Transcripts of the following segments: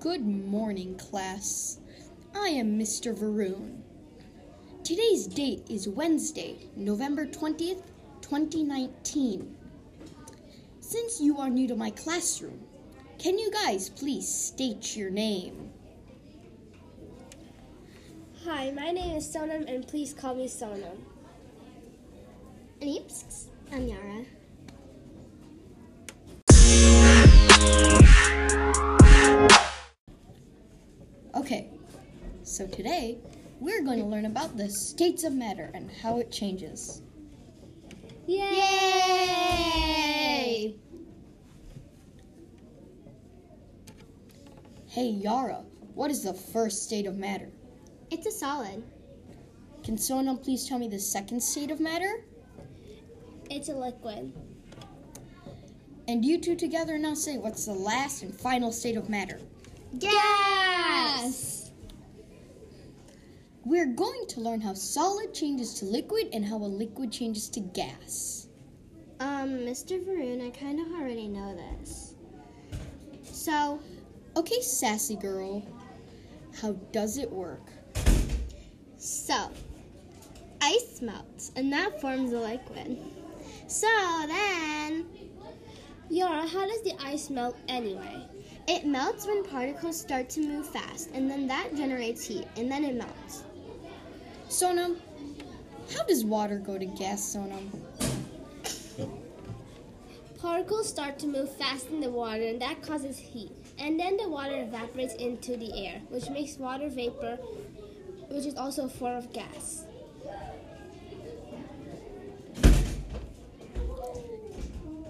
Good morning, class. I am Mr. Varun. Today's date is Wednesday, November 20th, 2019. Since you are new to my classroom, can you guys please state your name? Hi, my name is Sonam, and please call me Sonam. Oops, Okay, so today we're going to learn about the states of matter and how it changes. Yay! Hey, Yara, what is the first state of matter? It's a solid. Can someone please tell me the second state of matter? It's a liquid. And you two together now say what's the last and final state of matter? Gas! We're going to learn how solid changes to liquid and how a liquid changes to gas. Um, Mr. Varun, I kind of already know this. So, Okay, sassy girl, how does it work? so, ice melts, and that forms a liquid. So then, Yara, how does the ice melt anyway? it melts when particles start to move fast, and then that generates heat, and then it melts. Sonam, how does water go to gas, Sonam? Particles start to move fast in the water, and that causes heat. And then the water evaporates into the air, which makes water vapor, which is also a form of gas.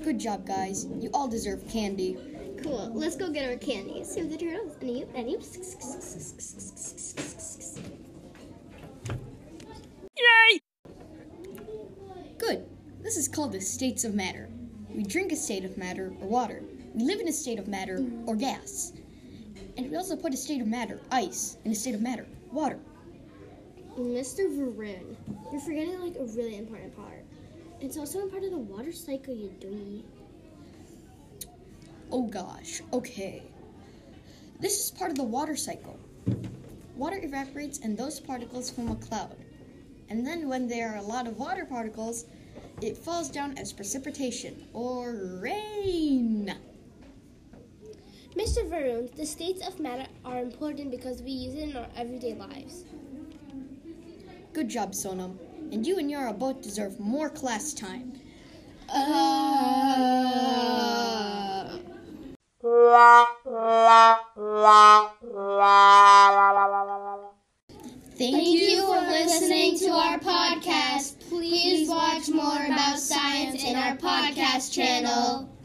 Good job, guys. You all deserve candy. Cool. Let's go get our candy. Save the turtles. And you, and you. This is called the states of matter. We drink a state of matter or water. We live in a state of matter or gas. And we also put a state of matter, ice, in a state of matter, water. Mr. Varun, you're forgetting like a really important part. It's also a part of the water cycle, you dummy. Oh gosh, okay. This is part of the water cycle. Water evaporates and those particles form a cloud. And then when there are a lot of water particles, it falls down as precipitation or rain. Mr. Varun, the states of matter are important because we use it in our everyday lives. Good job, Sonam. And you and Yara both deserve more class time. Uh. Uh. Thank, Thank you for listening to our podcast. Please watch more about science in our podcast channel.